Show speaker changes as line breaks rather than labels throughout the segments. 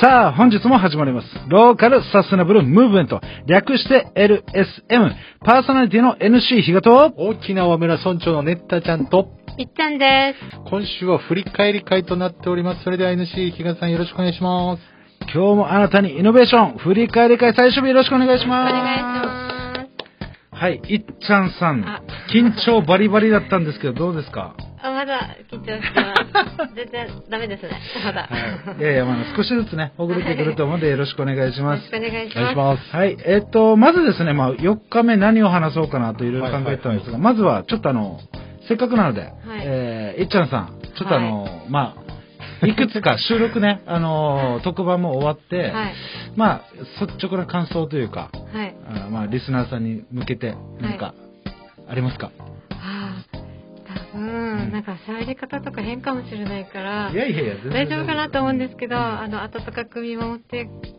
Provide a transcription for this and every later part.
さあ、本日も始まります。ローカルサステナブルムーブメント。略して LSM。パーソナリティの NC 比嘉と、
大きな和村村長のネッタちゃんと、
いっちゃんです。
今週は振り返り会となっております。それでは NC 比嘉さんよろしくお願いします。
今日もあなたにイノベーション、振り返り会最終日よろしくお願いし
お
ます。
願いします。
はい、いっちゃんさん
あ、
緊張バリバリだったんですけど、どうですか？
あ、まだ緊張してます。全然ダメですね。まだ。
いやいや、まあ少しずつね、ほぐれてくると思うんでよろしくお願いします
よろし。くお願いします。
します。
はい、えっと、まずですね、まあ4日目何を話そうかなといろいろ考えてたんですが、まずはちょっとあの、せっかくなので、えーいっちゃんさん、ちょっとあの、まあ、いくつか収録ね、あの、特番も終わって、
はい。
まあ、率直な感想というか、
はい。
あまあ、リスナーさんに向けて何かありますか、
ああ、多分、なんか喋り方とか変かもしれないから
い、やいやいや、
大丈夫かなと思うんですけど、あの、温かく見守ってく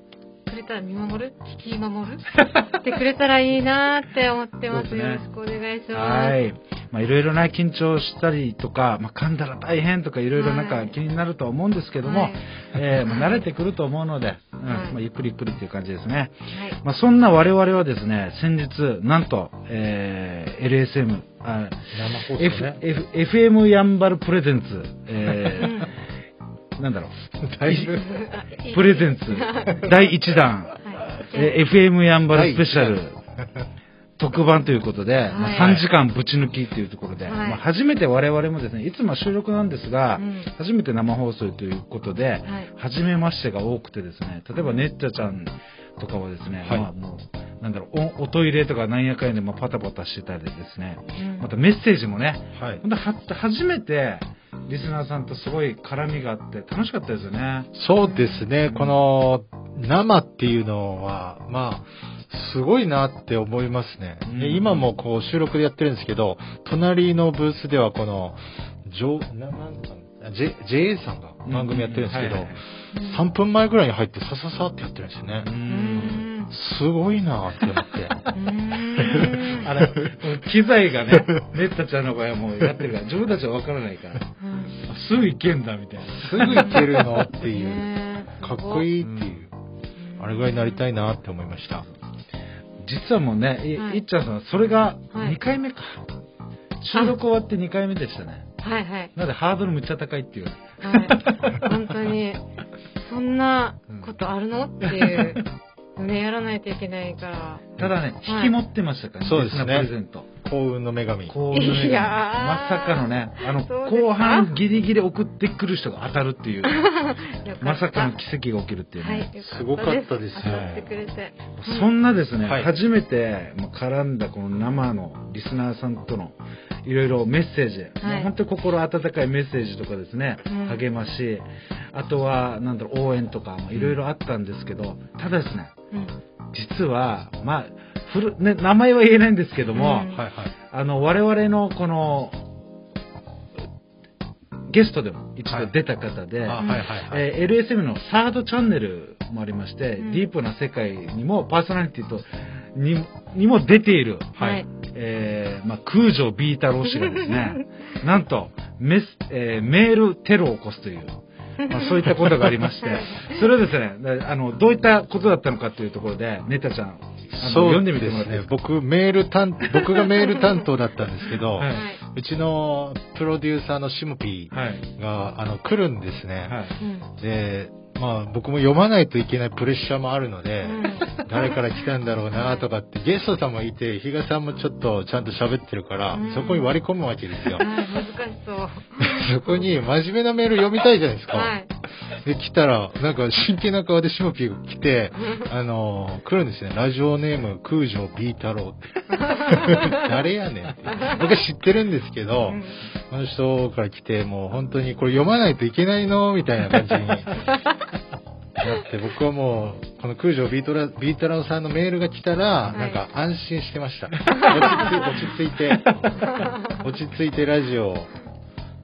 れたら、見守る？聞き守る？ってくれたらいいなーって思ってます。
ね
よろしくお願いします。
はい。まあ、いろいろな緊張したりとか、まあ、噛んだら大変とか、いろいろなんか
はい
気になるとは思うんですけども、
はい
えー まあ、慣れてくると思うので、うん
はい
まあ、ゆっくりゆっくりっていう感じですね。
はい。
まあ、そんな我々はですね、先日、なんと、えー LSM、あ
生放
F
送ね。
F FM ヤンバルプレゼンツ、えー なんだろう、プレゼンツ、第1弾、
はい。
えー FM ヤンバルスペシャル。特番ということで、まあ、
はい
3時間ぶち抜きというところで、
はい。
まあ、初めて我々もですね、いつもは収録なんですが、
うん。
初めて生放送ということで、
はい。
初めましてが多くてですね、例えばねっちゃちゃんとかはですね、
はい。
まあもう、なんだろう、おおトイレとかなんやかんやでまあパタパタしてたりですね、
うん。
またメッセージもね、
はい。
ほんとは初めてリスナーさんとすごい絡みがあって楽しかったですよね。
そうですね、この生っていうのは、まあ、すごいなって思いますね。
うん。
で今もこう収録でやってるんですけど、隣のブースではこの、ジョー、ななんか、J、JA さんが番組やってるんですけど
うんはいはい、
3分前ぐらいに入ってさささってやってるんですよね。すごいなって思って。
うん。
あれ、機材がね、ねったちゃんの場合はもうやってるから、自分たちは分からないから、すぐ行けんだみたいな。
すぐ行けるのっていう、かっこいいっていう、あれぐらいになりたいなって思いました。
実はもうね、い,、
はい
っちゃんさん、それが
はい
2回目か。収録終わって2回目でしたね。
はいはい。
なのでハードルむっちゃ高いっていう。
はい。本当に、そんなことあるのっていう。ね、やらないといけないから。
ただね、
はい
引き持ってましたから
そうですね
プレゼント。
幸運の女神。
こういうね
いや
ま
ー
さかのね、あの、後半ギリギリ送ってくる人が当たるっていう、まさかの奇跡が起きるっていうね。
はい。
す。ごかったですよ。
当たってくれて。
そんなですね、
はい。
初めてまあ絡んだこの生のリスナーさんとのいろいろメッセージ、もう本当に心温かいメッセージとかですね、
うん。
励まし、あとはなんだろう応援とかいろいろあったんですけど、ただですね、
うん。
実は、まあ、ふるね、名前は言えないんですけども、
うん
はいはい。
あの、我々のこの、ゲストでも一度出た方で、
あ、はいはいはい。
えー LSM のサードチャンネルもありまして、
うん
ディープな世界にもパーソナリティとににも出ている、
はい。
えーまあ、空城 B 太郎氏がですね、なんとメス、えーメールテロを起こすという、まあ、そういったことがありまして
はい、
それをですね、であの、どういったことだったのかというところで、ネタちゃん、
そう
読んで
す。ね僕、メール担、僕がメール担当だったんですけど、
はい
はい。
うちのプロデューサーのシムピ
はい。
ーが、あの、来るんですね。
はい。
うん。
で、まあ僕も読まないといけないプレッシャーもあるので、
うん
誰から来たんだろうなとかって、ゲストさんもいて、比嘉さんもちょっとちゃんと喋ってるから、
うん
そこに割り込むわけですよ
はい。。難しそう。
そこに真面目なメール読みたいじゃないですか。
はい。
で、来たら、なんか真剣な顔でシモピーが来て、あの、来るんですね。ラジオネーム、空城 B 太郎って。誰やねんって。僕は知ってるんですけど、
うん
あの人から来て、もう本当にこれ読まないといけないの？みたいな感じになって、僕はもう、この空城太郎 B 太郎さんのメールが来たら、
い
なんか安心してました。落ち着いて、落ち着いて、落ち着いてラジオを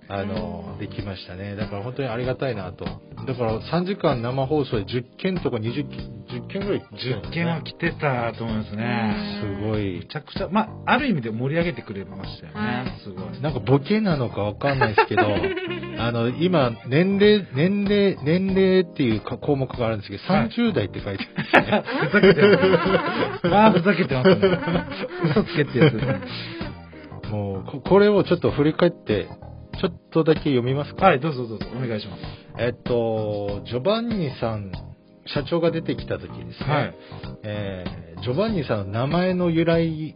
あの、できましたね。だから本当にありがたいなと。だから3時間生放送で10件とか20件、10件ぐらい来てたんです
10件は来てたと思いますね。
すごい
め。ちゃくちゃ、まあ、ある意味で盛り上げてくれましたよ
はい
ね。すごい。
なんかボケなのかわかんないですけど、あの、今、年齢、年齢、年齢っていうか項目があるんですけど、
はい
30代って書いてあるんですね。
ふざけてます。まあ、ふざけてますね。嘘つけってやつ。
もうこ、これをちょっと振り返って、ちょっとだけ読みますか？
はい、どうぞどうぞ、お願いします。
えっと、ジョバンニさん、社長が出てきた時ですね、
はい
えージョバンニさんの名前の由来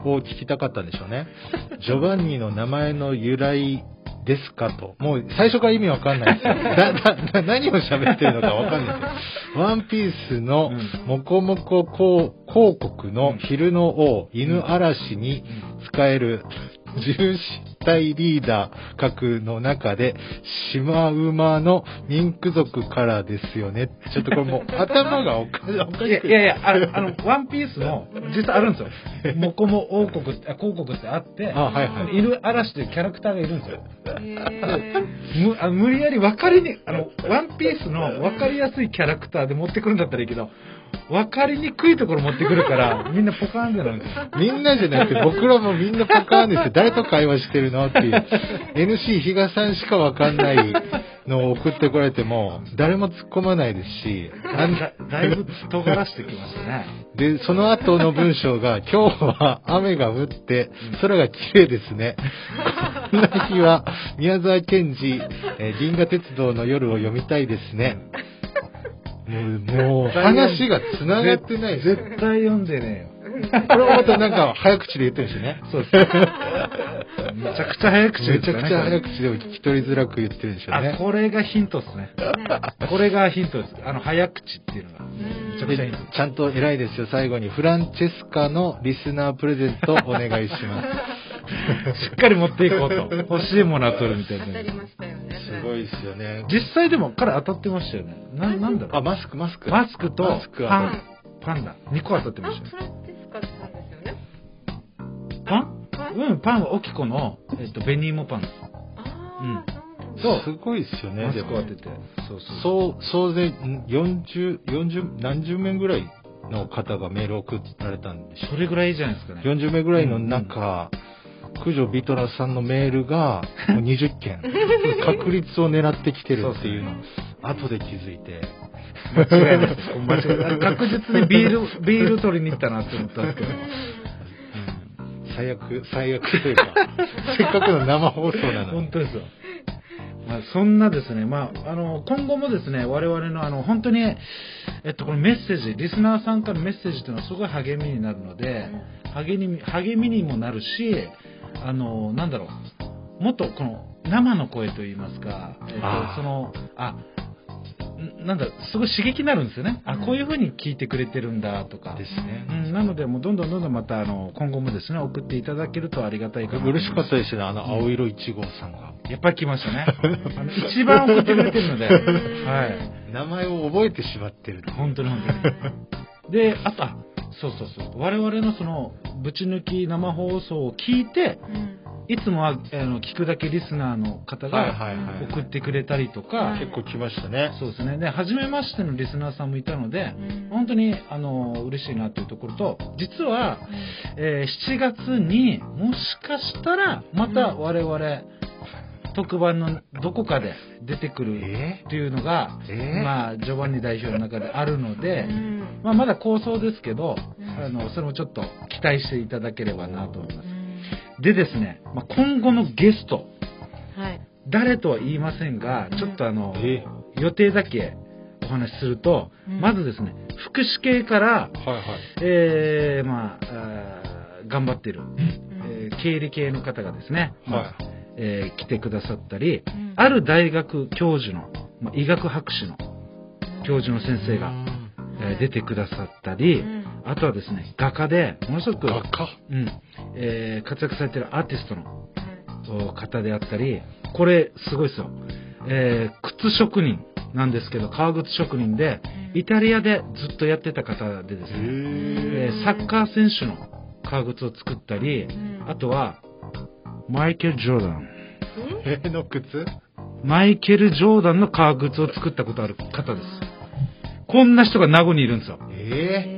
を聞きたかったんでしょうね。ジョバンニの名前の由来ですかと。もう最初から意味わかんないですよ。だ、だ、だ何を喋ってるのかわかんないですよ。ワンピースの
うん
モコモコ広広告の昼の王、犬嵐に使える重視体リーダー格の中で、シマウマのミンク族からですよね。ちょっとこれもう頭がおかしい。
いや
く
いやいや、ああの、ワンピースの、実際あるんですよ。モコモ王国って、あ広告ってあって、
あはいはい
犬嵐というキャラクターがいるんですよ。
へ
むあ無理やり分かりに、あの、ワンピースの分かりやすいキャラクターで持ってくるんだったらいいけど、分かりにくいところ持ってくるから、みんなポカーンってなるんですよ。
みんなじゃなくて、僕らもみんなパカーンですよ。誰と会話してるの？っていう。NC 比嘉さんしかわかんないのを送ってこられても、誰も突っ込まないですし、あん
だだいぶ尖らしてきましたね。
で、その後の文章が、今日は雨が降って、空が綺麗ですね。こんな日は、宮沢賢治、えー銀河鉄道の夜を読みたいですね。もう、もう、話が繋がってない。
絶対読んでね
これはまたなんか、早口で言ってるんですよね。
そうです。めちゃくちゃ早口でね。
めちゃくちゃ早口でも聞き取りづらく言ってるんでしょう
あ、
ね。
これがヒントですね。これがヒントです。あの、早口っていうのが。めちゃくちゃヒント。
ちゃんと偉いですよ、最後に。フランチェスカのリスナープレゼントお願いします。
しっかり持っていこうと。欲しいものは取るみたいな。
当たりましたよね。
すごいですよね。
実際でも彼当たってましたよね。な、なんだろう。
あ、マスク、マスク。
マスクと
マスク
パン
は、
パンダ。2個当たってま
あ、
したよ。うん、パンはオキコの、えっと、紅芋パンです。
ああ、
そう
すごいですよね、
マ
でも
スク当てて。そうそう。
そう、総勢ん40、40、何十名ぐらいの方がメールを送られたんでしょ
それぐらいじゃないですかね。
40名ぐらいの中、九条ビトラさんのメールが もう20件、確率を狙ってきてるっていうのを、後で気づいて、
間違いないです。間違いない。確実にビール、ビール取りに行ったなって思ったんですけど。
最悪、最悪というか、せっかくの生放送なのに。
本当ですよ。まあ、そんなですね、まあ、あの、今後もですね、我々のあの、本当に、えっと、このメッセージ、リスナーさんからのメッセージというのはすごい励みになるので、励み、励みにもなるし、あの、なんだろう、もっとこの、生の声といいますか、えっと、その、あ、んなんだ、すごい刺激になるんですよね。あ、こういう風に聞いてくれてるんだとか。
ですね。
うん、なので、もうどんどんどんどんまた、あの、今後もですね、送っていただけるとありがたいかな。
嬉しかったですね、あの、青色1号さんが。
やっぱり来ましたね。あ の一番送ってくれてるので、はい。
名前を覚えてしまってる。
本当に本当に。で、あと、あそうそうそう。我々のその、ぶち抜き生放送を聞いて、
うん。
いつもは、あの、聞くだけリスナーの方
はい
が。送ってくれたりとか、
はい
結構来ましたね。
そうですね。で、初めましてのリスナーさんもいたので、
うん
本当に、あの、嬉しいなというところと、実は、えー7月にもしかしたらまた我々、特番のどこかで出てくる
え
っていうのが、
えー？
まあ、ジョバンニ代表の中であるので、
うん
まあ、まだ構想ですけど、
うん
あのそれもちょっと期待していただければなと思いま
う
す。
ん
でですね、まあ、今後のゲスト、
はい。
誰とは言いませんが、ちょっとあの、
え？
予定だけお話しすると、
うん。
まずですね、福祉系から、
はいはい。
えー、まあ、頑張ってる、
うん。
えー経理系の方がですね、まあ
はい
えー来てくださったり、
うん。
ある大学教授の、まあ、医学博士の教授の先生が、えー出てくださったり、
うん
あとはですね、画家で、ものすごく、
画家？
うん。えー活躍されてるアーティストの方であったり、これ、すごいですよ。えー靴職人なんですけど、革靴職人で、イタリアでずっとやってた方でですね、えーサッカー選手の革靴を作ったり、
ん。
あとは、マイケル・ジョーダン。
え？の靴？
マイケル・ジョーダンの革靴を作ったことある方です。こんな人が名護にいるんですよ。
え
えー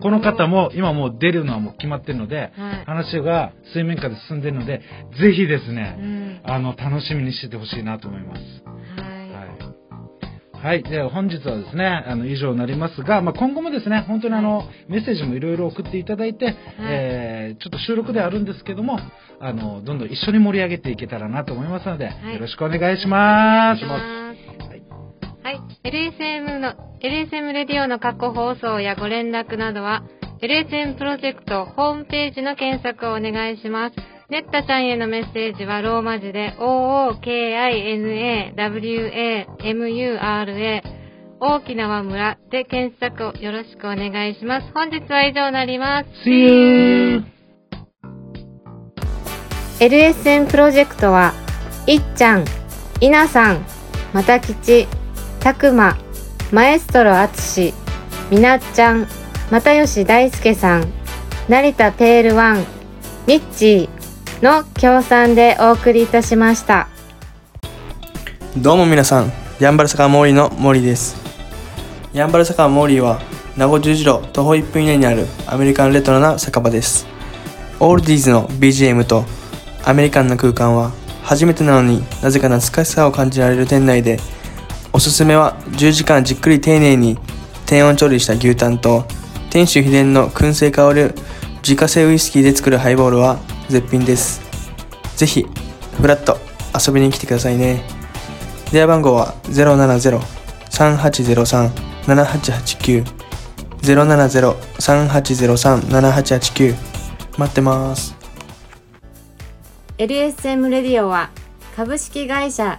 この方も今もう出るのはもう決まってるので、
はい
話が水面下で進んでるので、ぜひです
う
ね、
ん。
あの、楽しみにしててほしいなと思います。
はい。
はい。はい。では本日はですね、あの、以上になりますが、まあ、今後もですね、本当にあの、メッセージもいろいろ送っていただいて、えー、ちょっと収録ではあるんですけども、あの、どんどん一緒に盛り上げていけたらなと思いますので、
はい
よろしくお願いします。
はい。はい。LSM の、LSM レディオの過去放送やご連絡などは、LSM プロジェクトホームページの検索をお願いします。ネッタちゃんへのメッセージはローマ字で OOKINAWAMURA 大きな輪村で検索をよろしくお願いします。本日は以上になります。
See you!
LSN プロジェクトは、いっちゃん、いなさん、またきち、たくま、マエストロあつし、みなっちゃん、またよし大輔さん、成田ペールワン、ミッチーの協賛でお送りいたしました。
どうも皆さん、ヤンバル坂モーリーのモーリーです。ヤンバル坂モーリーは、名護十字路徒歩1分以内にあるアメリカンレトロな酒場です。オールディーズの BGM とアメリカンな空間は、初めてなのになぜか懐かしさを感じられる店内で、おすすめは10時間じっくり丁寧に低温調理した牛タンと、店主秘伝の燻製香る自家製ウイスキーで作るハイボールは絶品です。ぜひ、フラッと遊びに来てくださいね。電話番号は070-3803-7889 070-3803-7889待ってます。
LSM レディオは株式会社